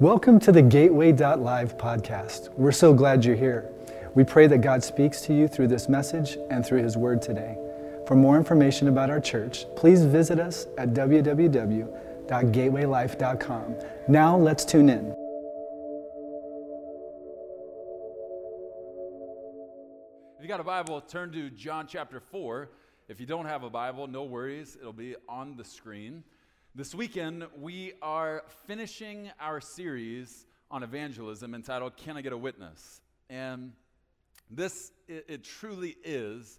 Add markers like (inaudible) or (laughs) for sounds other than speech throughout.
Welcome to the Gateway Life podcast. We're so glad you're here. We pray that God speaks to you through this message and through His Word today. For more information about our church, please visit us at www.gatewaylife.com. Now let's tune in. If you got a Bible, turn to John chapter 4. If you don't have a Bible, no worries, it'll be on the screen. This weekend, we are finishing our series on evangelism entitled Can I Get a Witness? And this, it, it, truly is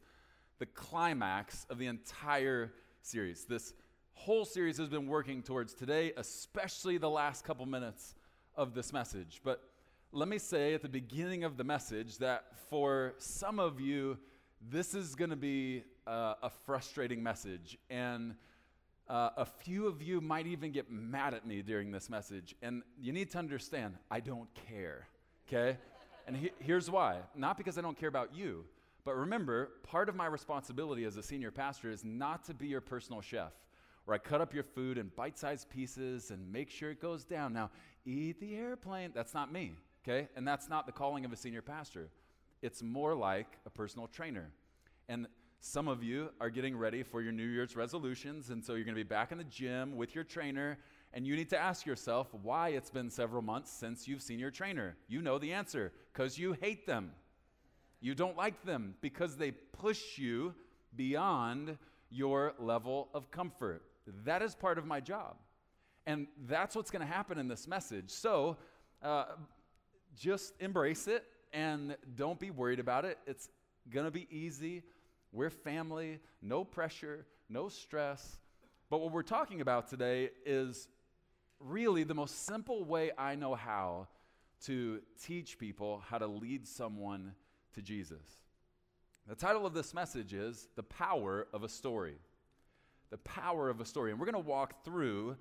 the climax of the entire series. This whole series has been working towards today, especially the last couple minutes of this message. But let me say at the beginning of the message that for some of you, this is going to be uh, a frustrating message. And uh, a few of you might even get mad at me during this message. And you need to understand, I don't care, okay? And he, here's why not because I don't care about you, but remember, part of my responsibility as a senior pastor is not to be your personal chef, where I cut up your food in bite sized pieces and make sure it goes down. Now, eat the airplane. That's not me, okay? And that's not the calling of a senior pastor. It's more like a personal trainer. And some of you are getting ready for your New Year's resolutions, and so you're going to be back in the gym with your trainer, and you need to ask yourself why it's been several months since you've seen your trainer. You know the answer because you hate them. You don't like them because they push you beyond your level of comfort. That is part of my job. And that's what's going to happen in this message. So uh, just embrace it and don't be worried about it. It's going to be easy. We're family, no pressure, no stress. But what we're talking about today is really the most simple way I know how to teach people how to lead someone to Jesus. The title of this message is The Power of a Story. The Power of a Story. And we're going to walk through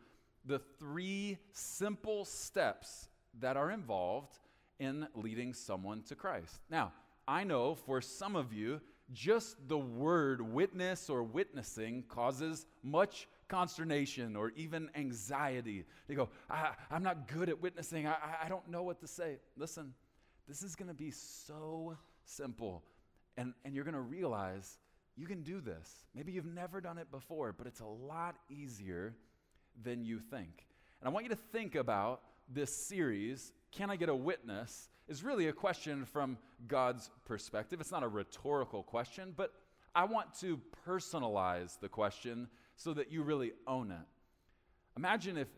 the three simple steps that are involved in leading someone to Christ. Now, I know for some of you, just the word witness or witnessing causes much consternation or even anxiety. They go, I, am not good at witnessing. I, I don't know what to say. Listen, this is going to be so simple. And, and you're going to realize you can do this. Maybe you've never done it before, but it's a lot easier than you think. And I want you to think about this series, Can I Get a Witness? is really a question from God's perspective. It's not a rhetorical question, but I want to personalize the question so that you really own it. Imagine if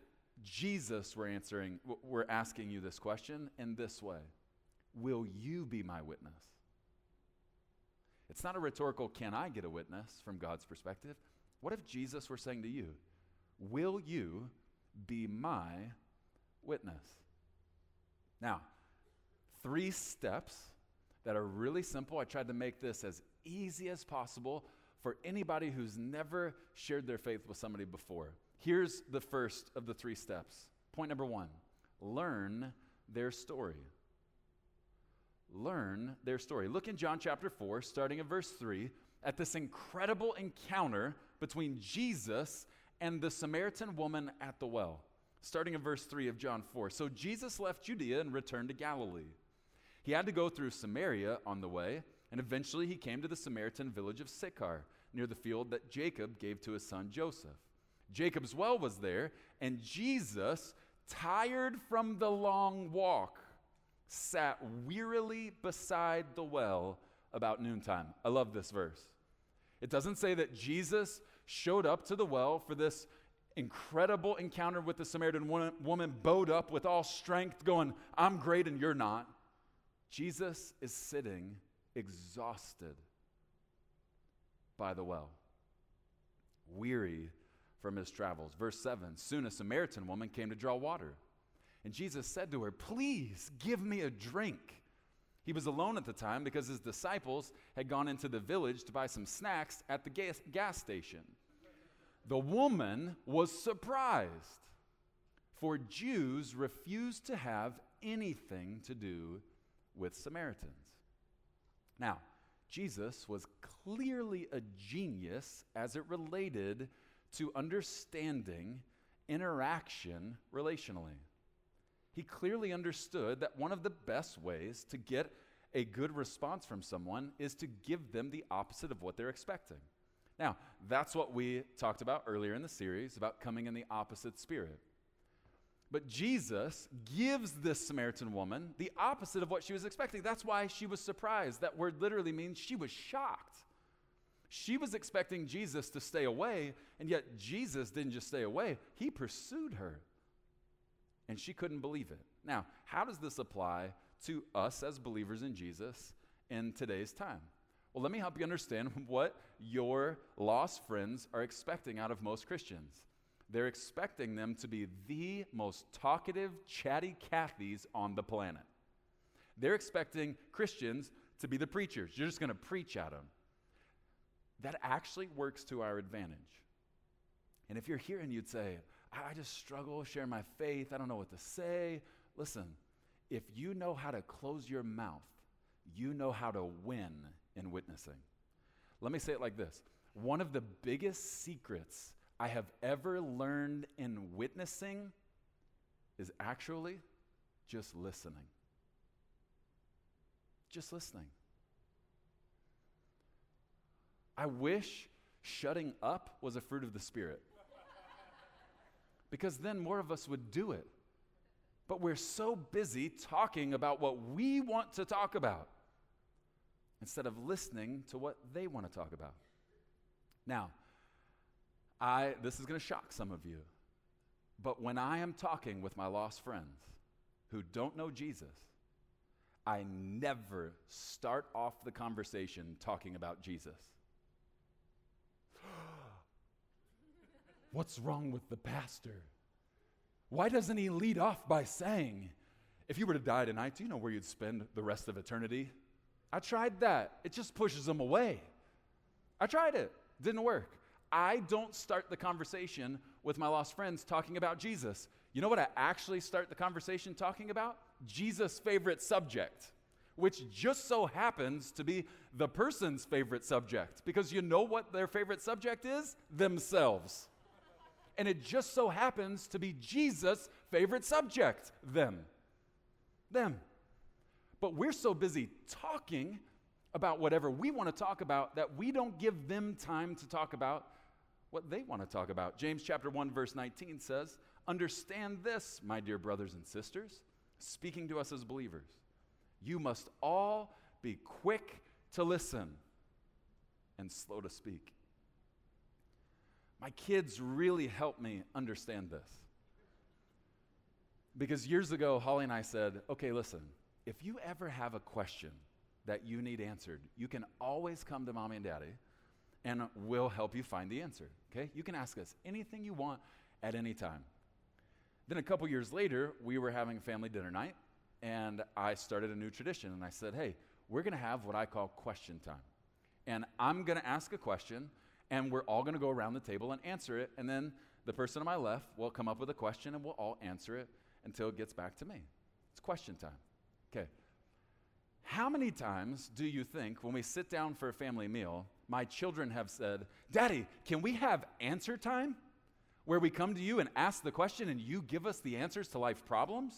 Jesus were answering, were asking you this question in this way Will you be my witness? It's not a rhetorical, can I get a witness from God's perspective? What if Jesus were saying to you, Will you be my witness? Now, three steps that are really simple. I tried to make this as easy as possible for anybody who's never shared their faith with somebody before. Here's the first of the three steps. Point number one learn their story. Learn their story. Look in John chapter 4, starting at verse 3, at this incredible encounter between Jesus and the Samaritan woman at the well. Starting in verse 3 of John 4. So Jesus left Judea and returned to Galilee. He had to go through Samaria on the way, and eventually he came to the Samaritan village of Sychar, near the field that Jacob gave to his son Joseph. Jacob's well was there, and Jesus, tired from the long walk, sat wearily beside the well about noontime. I love this verse. It doesn't say that Jesus showed up to the well for this incredible encounter with the Samaritan woman, bowed up with all strength, going, I'm great and you're not. Jesus is sitting exhausted by the well, weary from his travels. Verse 7 Soon a Samaritan woman came to draw water. And Jesus said to her, Please give me a drink. He was alone at the time because his disciples had gone into the village to buy some snacks at the gas station. The woman was surprised, for Jews refused to have anything to do with Samaritans. Now, Jesus was clearly a genius as it related to understanding interaction relationally. he clearly understood that one of the best ways to get a good response from someone is to give them the opposite of what they're expecting. Now, that's what we talked about earlier in the series about coming in the opposite spirit. But Jesus gives this Samaritan woman the opposite of what she was expecting. That's why she was surprised. That word literally means she was shocked. She was expecting Jesus to stay away, and yet Jesus didn't just stay away, he pursued her. And she couldn't believe it. Now, how does this apply to us as believers in Jesus in today's time? Well, let me help you understand (laughs) what your lost friends are expecting out of most Christians. They're expecting them to be the most talkative, chatty Cathys on the planet. They're expecting Christians to be the preachers. You're just going to preach at them. That actually works to our advantage. And if you're here and you'd say, I just struggle sharing my faith, I don't know what to say. Listen, if you know how to close your mouth, you know how to win in witnessing. Let me say it like this one of the biggest secrets I have ever learned in witnessing is actually just listening. Just listening. I wish shutting up was a fruit of the Spirit. because then more of us would do it. But we're so busy talking about what we want to talk about instead of listening to what they want to talk about. Now, I, this is going to shock some of you, but when I am talking with my lost friends who don't know Jesus, I never start off the conversation talking about Jesus. (gasps) What's wrong with the pastor? Why doesn't he lead off by saying, If you were to die tonight, do you know where you'd spend the rest of eternity? I tried that. It just pushes them away. I tried it, didn't work. I don't start the conversation with my lost friends talking about Jesus. You know what I actually start the conversation talking about? Jesus' favorite subject, which just so happens to be the person's favorite subject. Because you know what their favorite subject is? Themselves. And it just so happens to be Jesus' favorite subject them. Them. But we're so busy talking about whatever we want to talk about that we don't give them time to talk about what they want to talk about. James chapter 1 verse 19 says, "Understand this, my dear brothers and sisters, speaking to us as believers. You must all be quick to listen and slow to speak." My kids really helped me understand this. Because years ago, Holly and I said, okay, listen, if you ever have a question that you need answered, you can always come to mommy and daddy and we'll help you find the answer. Okay? You can ask us anything you want at any time. Then a couple years later, we were having a family dinner night, and I started a new tradition. And I said, hey, we're going to have what I call question time. And I'm going to ask a question, and we're all going to go around the table and answer it. And then the person on my left will come up with a question, and we'll all answer it until it gets back to me. It's question time. Okay. How many times do you think when we sit down for a family meal, my children have said, Daddy, can we have answer time? Where we come to you and ask the question and you give us the answers to life problems?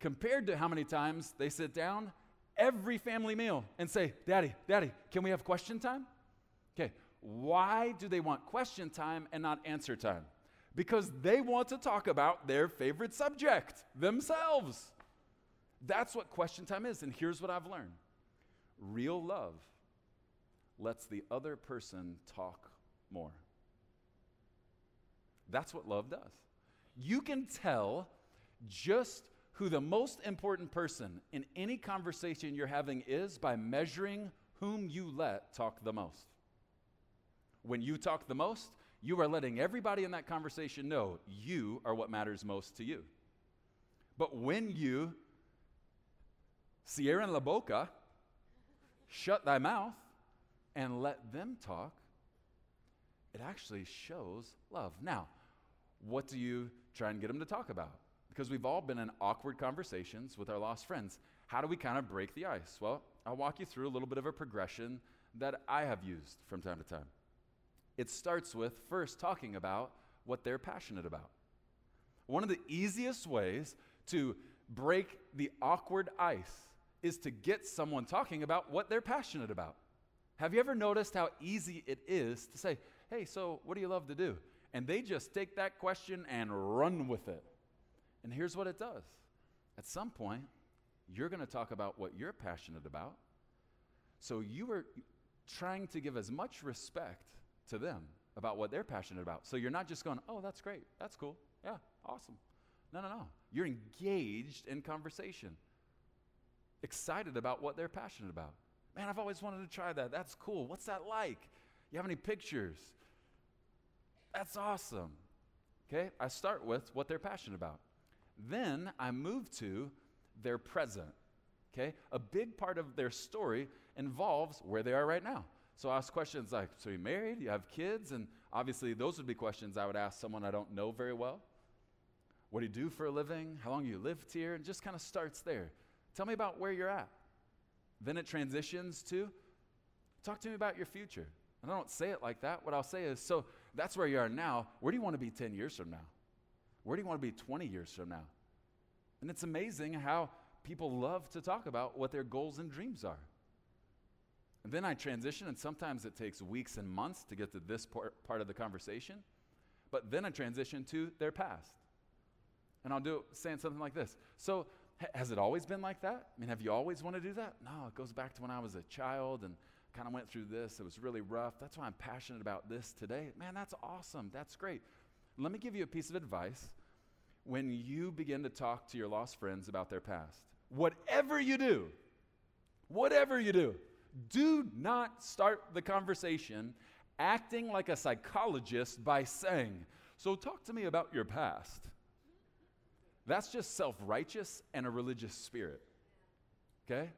Compared to how many times they sit down every family meal and say, Daddy, Daddy, can we have question time? Okay, why do they want question time and not answer time? Because they want to talk about their favorite subject, themselves. That's what question time is. And here's what I've learned real love lets the other person talk more. That's what love does. You can tell just who the most important person in any conversation you're having is by measuring whom you let talk the most. When you talk the most, you are letting everybody in that conversation know you are what matters most to you. But when you, Sierra and la boca, shut thy mouth, and let them talk, it actually shows love. Now, what do you try and get them to talk about? Because we've all been in awkward conversations with our lost friends. How do we kind of break the ice? Well, I'll walk you through a little bit of a progression that I have used from time to time. It starts with first talking about what they're passionate about. One of the easiest ways to break the awkward ice is to get someone talking about what they're passionate about. Have you ever noticed how easy it is to say, hey, so what do you love to do? And they just take that question and run with it. And here's what it does at some point, you're going to talk about what you're passionate about. So you are trying to give as much respect to them about what they're passionate about. So you're not just going, oh, that's great, that's cool, yeah, awesome. No, no, no. You're engaged in conversation, excited about what they're passionate about. Man, I've always wanted to try that. That's cool. What's that like? You have any pictures? That's awesome. Okay, I start with what they're passionate about. Then I move to their present. Okay, a big part of their story involves where they are right now. So I ask questions like, so you married? You have kids? And obviously, those would be questions I would ask someone I don't know very well. What do you do for a living? How long you lived here? And just kind of starts there. Tell me about where you're at. Then it transitions to talk to me about your future. And I don't say it like that. What I'll say is, so that's where you are now. Where do you want to be 10 years from now? Where do you want to be 20 years from now? And it's amazing how people love to talk about what their goals and dreams are. And then I transition, and sometimes it takes weeks and months to get to this part, part of the conversation. But then I transition to their past. And I'll do it saying something like this. So, has it always been like that? I mean, have you always wanted to do that? No, it goes back to when I was a child and kind of went through this. It was really rough. That's why I'm passionate about this today. Man, that's awesome. That's great. Let me give you a piece of advice when you begin to talk to your lost friends about their past. Whatever you do, whatever you do, do not start the conversation acting like a psychologist by saying, So, talk to me about your past. That's just self righteous and a religious spirit. Okay?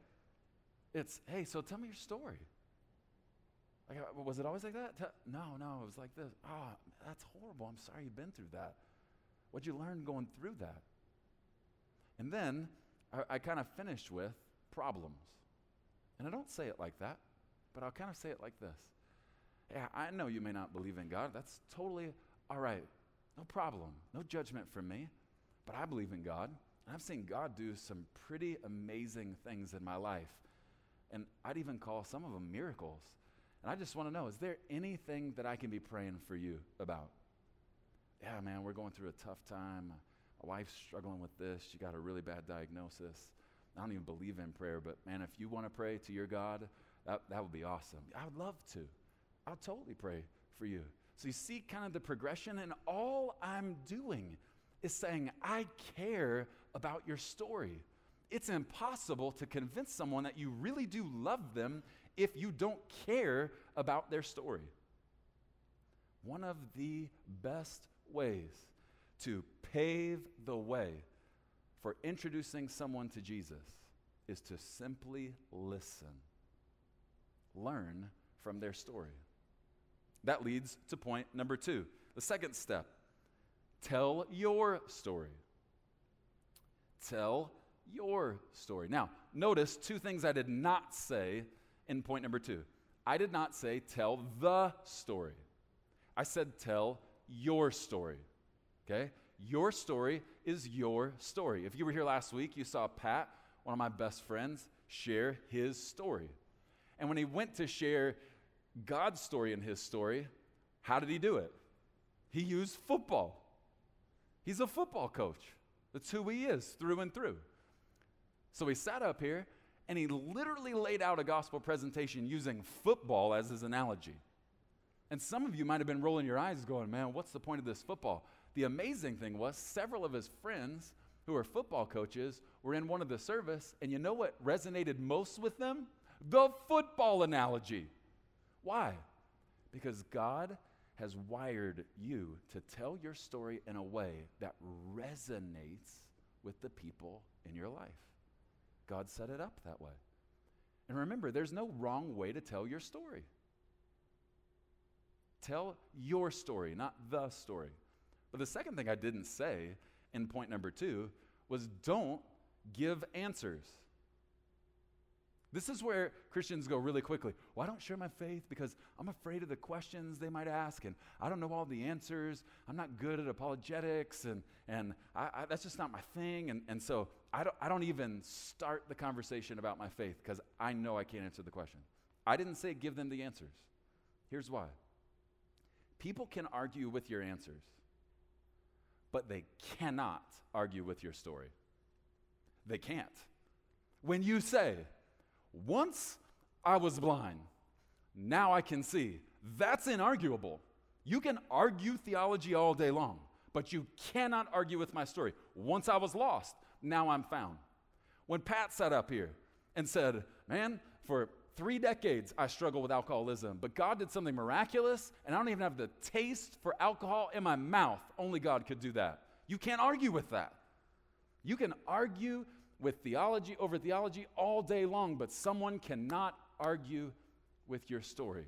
It's, hey, so tell me your story. Like, uh, was it always like that? No, no, it was like this. Oh, that's horrible. I'm sorry you've been through that. What'd you learn going through that? And then I, I kind of finished with problems. And I don't say it like that, but I'll kind of say it like this. Yeah, I know you may not believe in God. That's totally all right. No problem. No judgment from me. But I believe in God. I've seen God do some pretty amazing things in my life. And I'd even call some of them miracles. And I just want to know is there anything that I can be praying for you about? Yeah, man, we're going through a tough time. My wife's struggling with this. She got a really bad diagnosis. I don't even believe in prayer, but man, if you want to pray to your God, that, that would be awesome. I would love to. I'll totally pray for you. So you see kind of the progression, and all I'm doing is saying, I care about your story. It's impossible to convince someone that you really do love them if you don't care about their story. One of the best ways to pave the way for introducing someone to Jesus is to simply listen, learn from their story. That leads to point number two. The second step tell your story. Tell your story. Now, notice two things I did not say in point number two. I did not say tell the story, I said tell your story. Okay? Your story is your story. If you were here last week, you saw Pat, one of my best friends, share his story. And when he went to share God's story in his story, how did he do it? He used football. He's a football coach. That's who he is through and through. So he sat up here and he literally laid out a gospel presentation using football as his analogy. And some of you might have been rolling your eyes going, man, what's the point of this football? The amazing thing was, several of his friends who are football coaches were in one of the service, and you know what resonated most with them? The football analogy. Why? Because God has wired you to tell your story in a way that resonates with the people in your life. God set it up that way. And remember, there's no wrong way to tell your story. Tell your story, not the story. But the second thing I didn't say in point number two was don't give answers. This is where Christians go really quickly. Well, I don't share my faith because I'm afraid of the questions they might ask, and I don't know all the answers. I'm not good at apologetics, and, and I, I, that's just not my thing. And, and so I don't, I don't even start the conversation about my faith because I know I can't answer the question. I didn't say give them the answers. Here's why people can argue with your answers, but they cannot argue with your story. They can't. When you say, once I was blind, now I can see. That's inarguable. You can argue theology all day long, but you cannot argue with my story. Once I was lost, now I'm found. When Pat sat up here and said, Man, for three decades I struggled with alcoholism, but God did something miraculous, and I don't even have the taste for alcohol in my mouth. Only God could do that. You can't argue with that. You can argue with theology over theology all day long, but someone cannot argue with your story.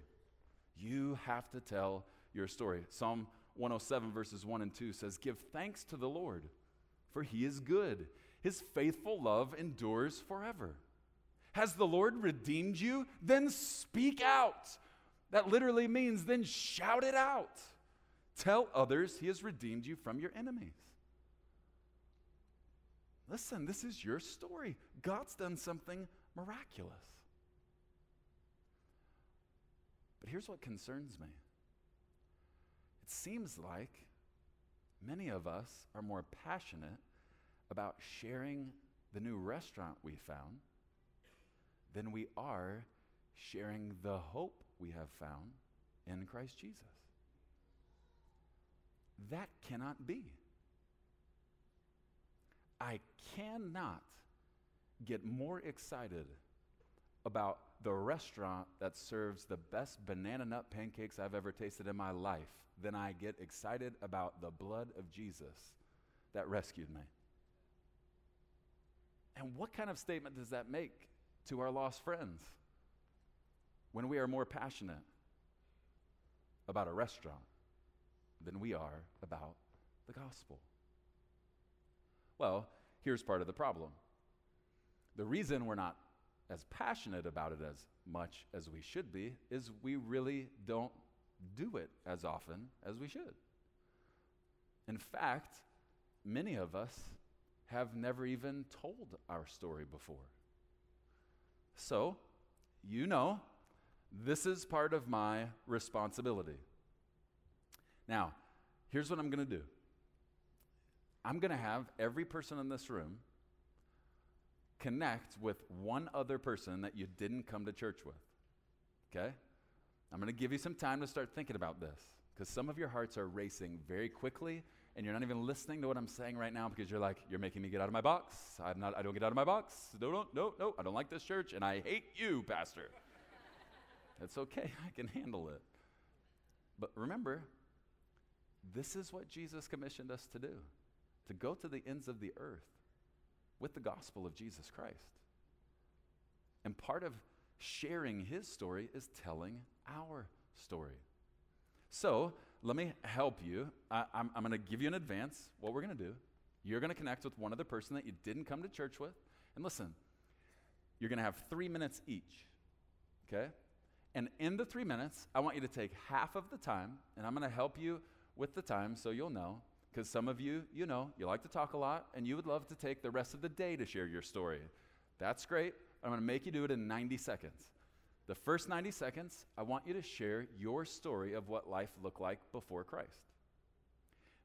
You have to tell your story. Psalm 107, verses 1 and 2 says, Give thanks to the Lord, for he is good. His faithful love endures forever. Has the Lord redeemed you? Then speak out. That literally means then shout it out. Tell others he has redeemed you from your enemies. Listen, this is your story. God's done something miraculous. But here's what concerns me it seems like many of us are more passionate about sharing the new restaurant we found than we are sharing the hope we have found in Christ Jesus. That cannot be. I cannot get more excited about the restaurant that serves the best banana nut pancakes I've ever tasted in my life than I get excited about the blood of Jesus that rescued me. And what kind of statement does that make to our lost friends when we are more passionate about a restaurant than we are about the gospel? Well, here's part of the problem. The reason we're not as passionate about it as much as we should be is we really don't do it as often as we should. In fact, many of us have never even told our story before. So, you know, this is part of my responsibility. Now, here's what I'm going to do I'm going to have every person in this room connect with one other person that you didn't come to church with. Okay? I'm going to give you some time to start thinking about this because some of your hearts are racing very quickly and you're not even listening to what I'm saying right now because you're like, you're making me get out of my box. I'm not, I don't get out of my box. No, no, no, no, I don't like this church and I hate you, Pastor. (laughs) That's okay, I can handle it. But remember, this is what Jesus commissioned us to do to go to the ends of the earth with the gospel of Jesus Christ. And part of sharing his story is telling our story. So let me help you. I, am going to give you in advance what we're going to do. You're going to connect with one other person that you didn't come to church with. And listen, you're going to have three minutes each. Okay? And in the three minutes, I want you to take half of the time, and I'm going to help you with the time so you'll know because some of you, you know, you like to talk a lot and you would love to take the rest of the day to share your story. That's great. I'm going to make you do it in 90 seconds. The first 90 seconds, I want you to share your story of what life looked like before Christ.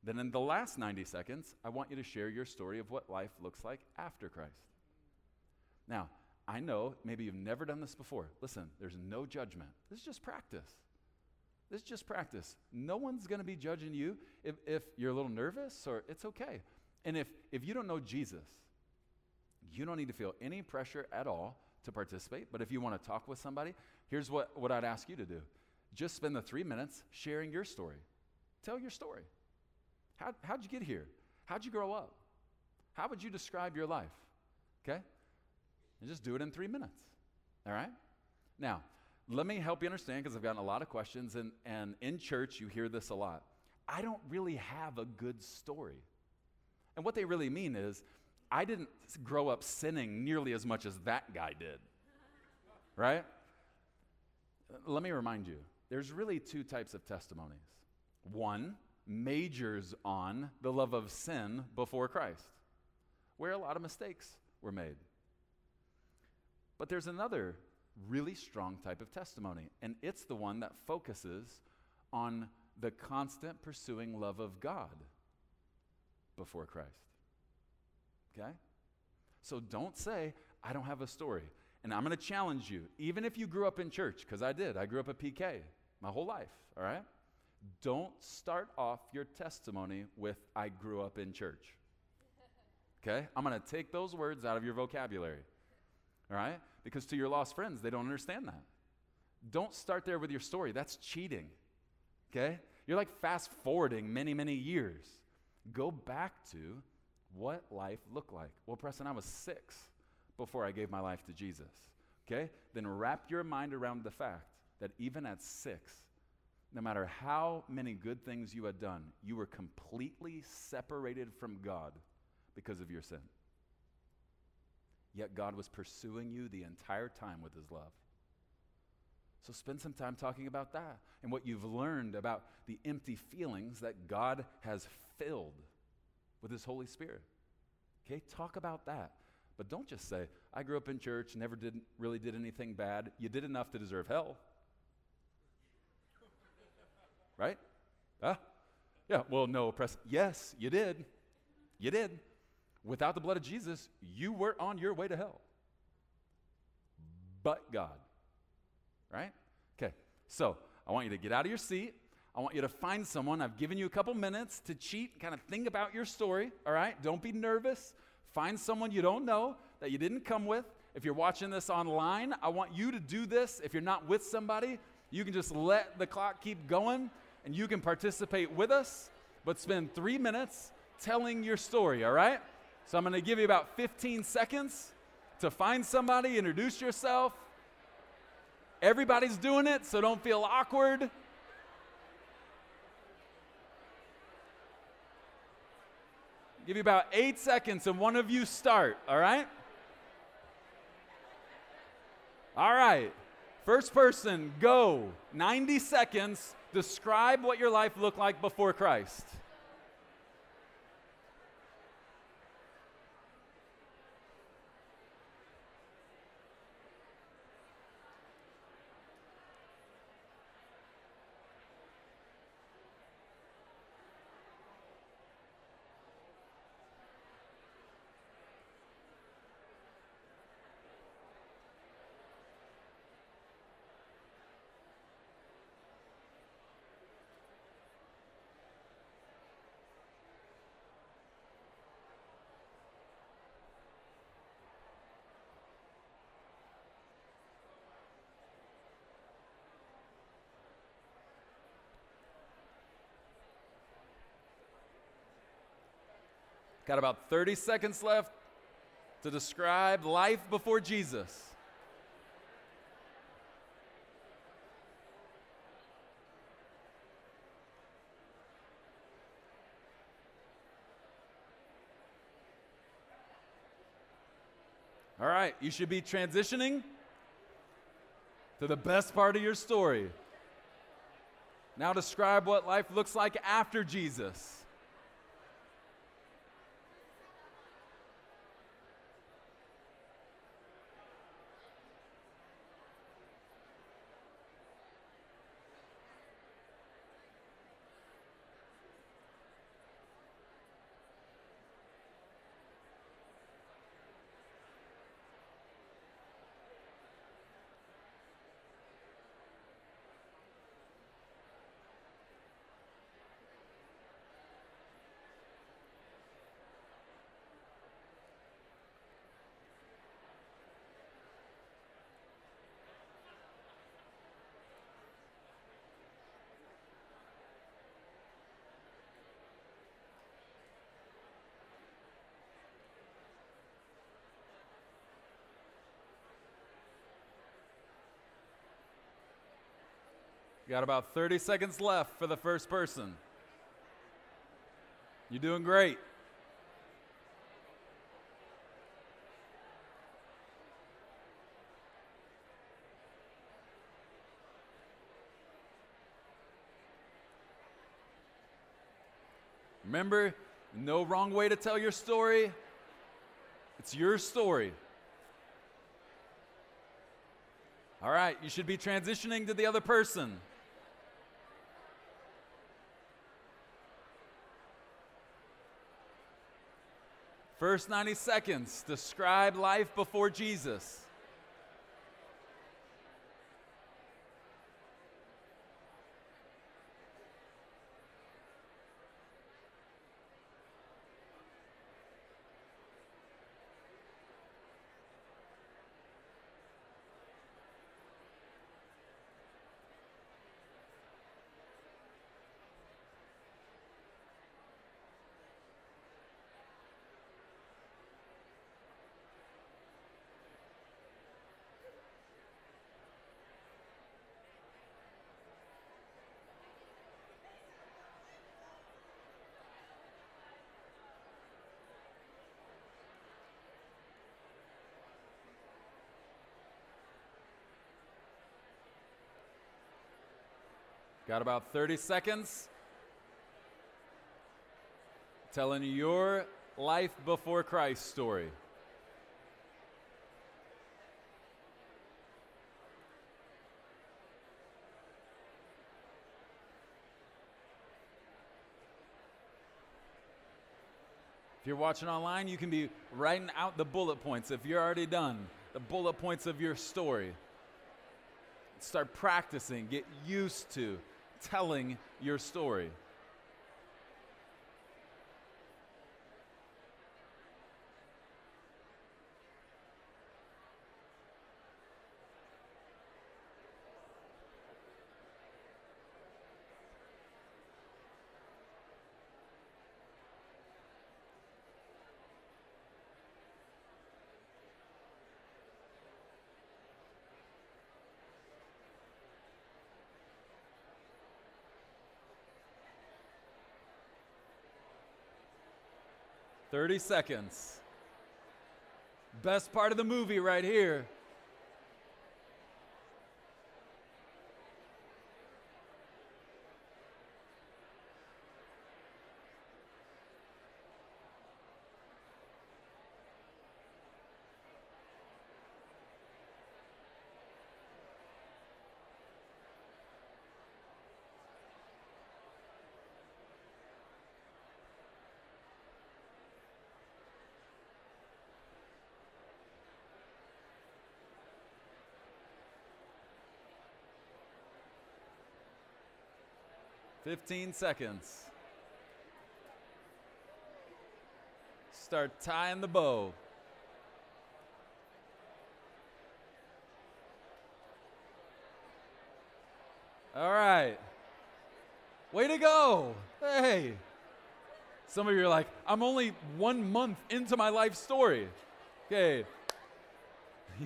Then, in the last 90 seconds, I want you to share your story of what life looks like after Christ. Now, I know maybe you've never done this before. Listen, there's no judgment. This is just practice. This is just practice. No one's going to be judging you if, if you're a little nervous or it's okay. And if, if you don't know Jesus, you don't need to feel any pressure at all to participate. But if you want to talk with somebody, here's what, what I'd ask you to do just spend the three minutes sharing your story. Tell your story. How, how'd you get here? How'd you grow up? How would you describe your life? Okay? And just do it in three minutes. All right? Now, let me help you understand because I've gotten a lot of questions, and, and in church, you hear this a lot. I don't really have a good story. And what they really mean is, I didn't grow up sinning nearly as much as that guy did. right? Uh, let me remind you there's really two types of testimonies. One majors on the love of sin before Christ, where a lot of mistakes were made. But there's another really strong type of testimony, and it's the one that focuses on the constant pursuing love of God before Christ. Okay? So don't say, I don't have a story. And I'm going to challenge you, even if you grew up in church, because I did. I grew up at PK my whole life, all right? Don't start off your testimony with, I grew up in church. Okay? I'm going to take those words out of your vocabulary, all right? Because to your lost friends, they don't understand that. Don't start there with your story. That's cheating, okay? You're like fast forwarding many, many years. Go back to what life looked like. Well, Preston, I was six before I gave my life to Jesus. Okay? Then wrap your mind around the fact that even at six, no matter how many good things you had done, you were completely separated from God because of your sin. Yet God was pursuing you the entire time with his love. So spend some time talking about that and what you've learned about the empty feelings that God has filled with his Holy Spirit. Okay, talk about that. But don't just say, I grew up in church, never did really did anything bad. You did enough to deserve hell. (laughs) right? Huh? Yeah, well, no, Pres. Yes, you did. You did. Without the blood of Jesus, you were on your way to hell. But God. Right? Okay, so I want you to get out of your seat. I want you to find someone. I've given you a couple minutes to cheat, kind of think about your story, all right? Don't be nervous. Find someone you don't know that you didn't come with. If you're watching this online, I want you to do this. If you're not with somebody, you can just let the clock keep going and you can participate with us, but spend three minutes telling your story, all right? So I'm gonna give you about 15 seconds to find somebody, introduce yourself. Everybody's doing it, so don't feel awkward. Give you about eight seconds and one of you start, all right? All right. First person, go. 90 seconds. Describe what your life looked like before Christ. Got about 30 seconds left to describe life before Jesus. All right, you should be transitioning to the best part of your story. Now, describe what life looks like after Jesus. Got about 30 seconds left for the first person. You're doing great. Remember, no wrong way to tell your story. It's your story. All right, you should be transitioning to the other person. First 90 seconds, describe life before Jesus. Got about 30 seconds. Telling your life before Christ story. If you're watching online, you can be writing out the bullet points if you're already done, the bullet points of your story. Start practicing, get used to telling your story. Thirty seconds. Best part of the movie right here. Fifteen seconds. Start tying the bow. All right. Way to go. Hey. Some of you are like, I'm only one month into my life story. Okay.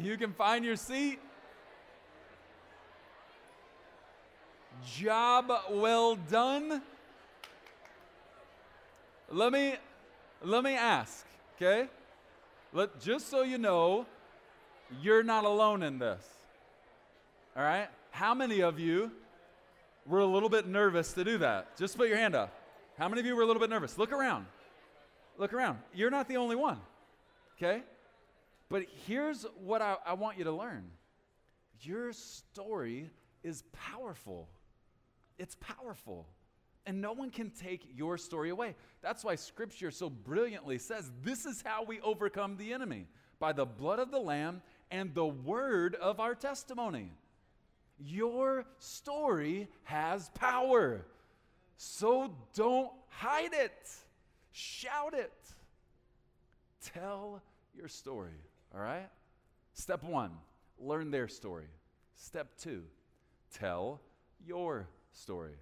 You can find your seat. Job well done. Let me let me ask, okay? Let just so you know, you're not alone in this. All right? How many of you were a little bit nervous to do that? Just put your hand up. How many of you were a little bit nervous? Look around. Look around. You're not the only one. Okay? But here's what I, I want you to learn your story is powerful. It's powerful. And no one can take your story away. That's why scripture so brilliantly says this is how we overcome the enemy by the blood of the Lamb and the word of our testimony. Your story has power. So don't hide it, shout it. Tell your story, all right? Step one, learn their story. Step two, tell your story.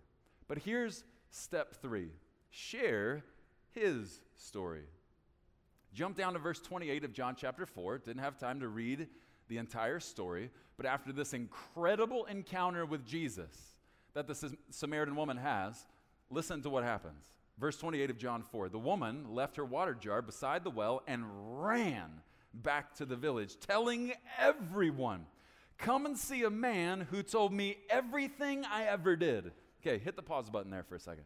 But here's step three share his story. Jump down to verse 28 of John chapter 4. Didn't have time to read the entire story, but after this incredible encounter with Jesus that the Samaritan woman has, listen to what happens. Verse 28 of John 4 The woman left her water jar beside the well and ran back to the village, telling everyone Come and see a man who told me everything I ever did. Okay, hit the pause button there for a second.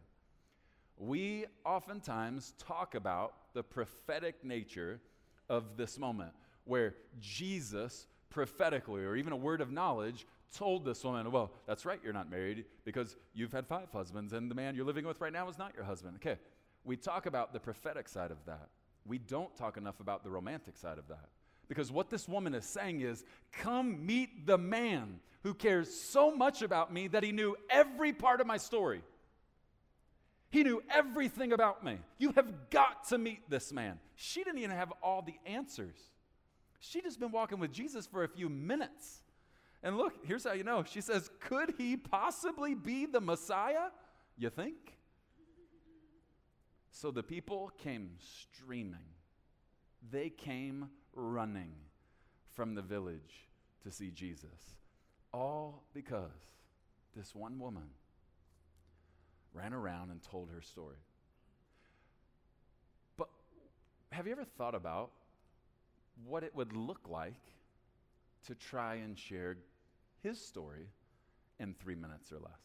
we oftentimes talk about the prophetic nature of this moment where Jesus prophetically, or even a word of knowledge, told this woman, Well, that's right, you're not married because you've had five husbands, and the man you're living with right now is not your husband. Okay, we talk about the prophetic side of that. We don't talk enough about the romantic side of that. Because what this woman is saying is, Come meet the man who cares so much about me that he knew every part of my story. He knew everything about me. You have got to meet this man. She didn't even have all the answers. She'd just been walking with Jesus for a few minutes. And look, here's how you know. She says, Could he possibly be the Messiah? You think? So the people came streaming. They came running from the village to see Jesus. All because this one woman ran around and told her story. But have you ever thought about what it would look like to try and share his story in three minutes or less?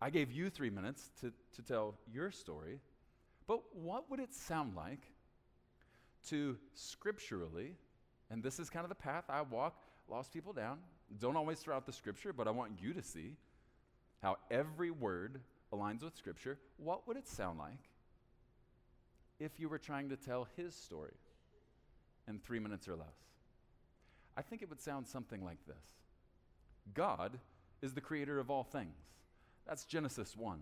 I gave you three minutes to, to tell your story, but what would it sound like to scripturally, and this is kind of the path I walk lost people down. Don't always throw out the scripture, but I want you to see how every word aligns with scripture. What would it sound like if you were trying to tell his story in three minutes or less? I think it would sound something like this God is the creator of all things. That's Genesis 1.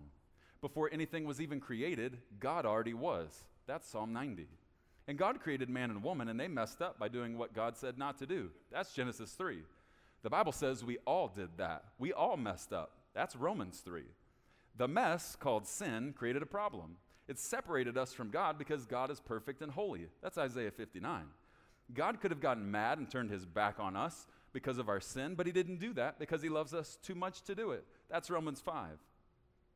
Before anything was even created, God already was. That's Psalm 90. And God created man and woman, and they messed up by doing what God said not to do. That's Genesis 3. The Bible says we all did that. We all messed up. That's Romans 3. The mess called sin created a problem. It separated us from God because God is perfect and holy. That's Isaiah 59. God could have gotten mad and turned his back on us because of our sin, but he didn't do that because he loves us too much to do it. That's Romans 5.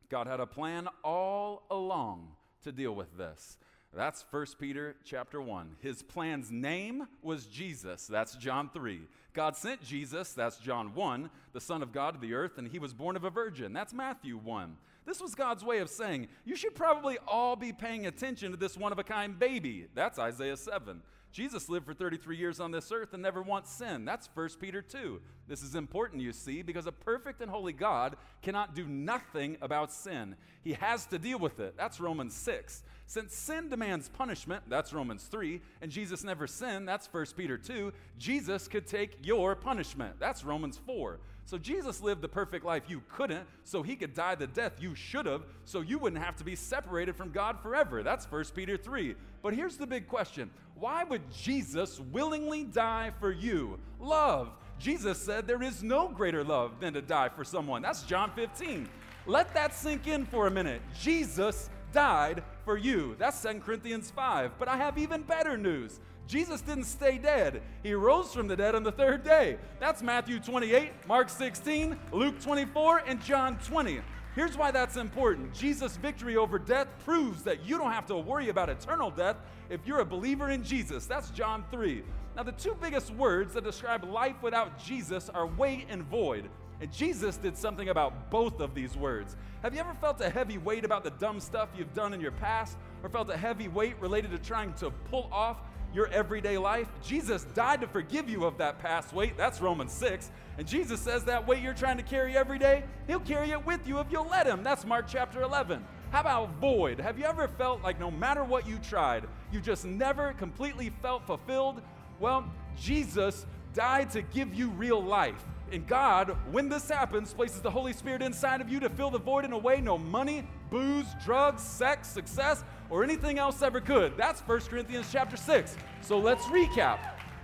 God had a plan all along to deal with this. That's 1 Peter chapter 1. His plan's name was Jesus. That's John 3. God sent Jesus. That's John 1, the Son of God to the earth, and he was born of a virgin. That's Matthew 1. This was God's way of saying, you should probably all be paying attention to this one of a kind baby. That's Isaiah 7. Jesus lived for 33 years on this earth and never once sinned. That's 1 Peter 2. This is important, you see, because a perfect and holy God cannot do nothing about sin. He has to deal with it. That's Romans 6. Since sin demands punishment, that's Romans 3, and Jesus never sinned, that's 1 Peter 2, Jesus could take your punishment. That's Romans 4. So Jesus lived the perfect life you couldn't, so he could die the death you should have, so you wouldn't have to be separated from God forever. That's 1 Peter 3. But here's the big question why would Jesus willingly die for you? Love. Jesus said there is no greater love than to die for someone. That's John 15. Let that sink in for a minute. Jesus died for you. That's 2 Corinthians 5. But I have even better news. Jesus didn't stay dead. He rose from the dead on the third day. That's Matthew 28, Mark 16, Luke 24, and John 20. Here's why that's important Jesus' victory over death proves that you don't have to worry about eternal death if you're a believer in Jesus. That's John 3. Now, the two biggest words that describe life without Jesus are weight and void. And Jesus did something about both of these words. Have you ever felt a heavy weight about the dumb stuff you've done in your past, or felt a heavy weight related to trying to pull off your everyday life? Jesus died to forgive you of that past weight. That's Romans 6. And Jesus says that weight you're trying to carry every day, He'll carry it with you if you'll let Him. That's Mark chapter 11. How about void? Have you ever felt like no matter what you tried, you just never completely felt fulfilled? Well, Jesus died to give you real life. And God, when this happens, places the Holy Spirit inside of you to fill the void in a way no money, booze, drugs, sex, success, or anything else ever could. That's 1 Corinthians chapter 6. So let's recap.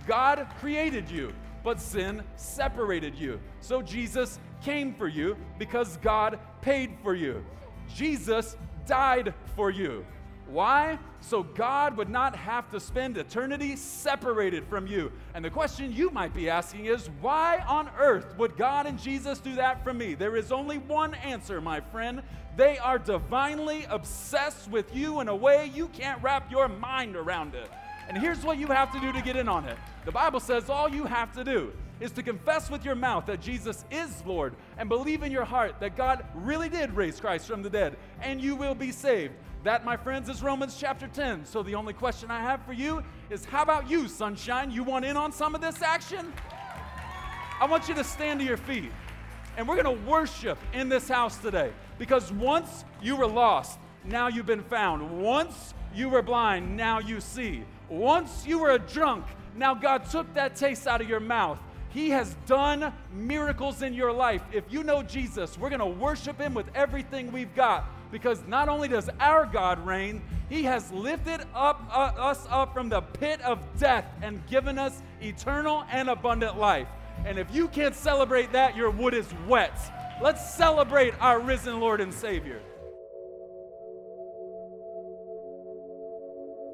God created you, but sin separated you. So Jesus came for you because God paid for you. Jesus died for you. Why? So God would not have to spend eternity separated from you. And the question you might be asking is why on earth would God and Jesus do that for me? There is only one answer, my friend. They are divinely obsessed with you in a way you can't wrap your mind around it. And here's what you have to do to get in on it. The Bible says all you have to do is to confess with your mouth that Jesus is Lord and believe in your heart that God really did raise Christ from the dead, and you will be saved. That, my friends, is Romans chapter 10. So the only question I have for you is how about you, sunshine? You want in on some of this action? I want you to stand to your feet. And we're going to worship in this house today because once you were lost, now you've been found. Once you were blind, now you see. Once you were a drunk, now God took that taste out of your mouth. He has done miracles in your life. If you know Jesus, we're going to worship Him with everything we've got because not only does our God reign, He has lifted up uh, us up from the pit of death and given us eternal and abundant life. And if you can't celebrate that, your wood is wet. Let's celebrate our risen Lord and Savior.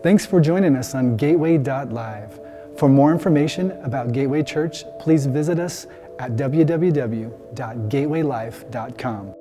Thanks for joining us on Gateway Life. For more information about Gateway Church, please visit us at www.gatewaylife.com.